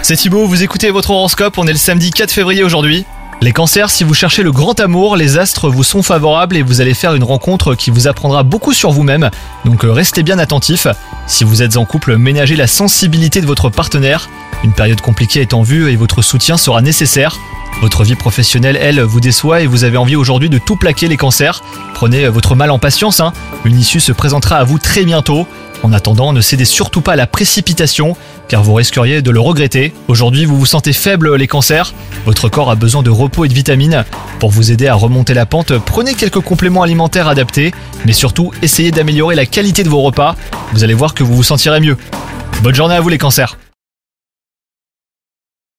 C'est Thibaut, vous écoutez votre horoscope, on est le samedi 4 février aujourd'hui. Les cancers, si vous cherchez le grand amour, les astres vous sont favorables et vous allez faire une rencontre qui vous apprendra beaucoup sur vous-même, donc euh, restez bien attentifs. Si vous êtes en couple, ménagez la sensibilité de votre partenaire. Une période compliquée est en vue et votre soutien sera nécessaire. Votre vie professionnelle, elle, vous déçoit et vous avez envie aujourd'hui de tout plaquer les cancers. Prenez euh, votre mal en patience, hein. une issue se présentera à vous très bientôt. En attendant, ne cédez surtout pas à la précipitation, car vous risqueriez de le regretter. Aujourd'hui, vous vous sentez faible les cancers, votre corps a besoin de repos et de vitamines. Pour vous aider à remonter la pente, prenez quelques compléments alimentaires adaptés, mais surtout, essayez d'améliorer la qualité de vos repas, vous allez voir que vous vous sentirez mieux. Bonne journée à vous les cancers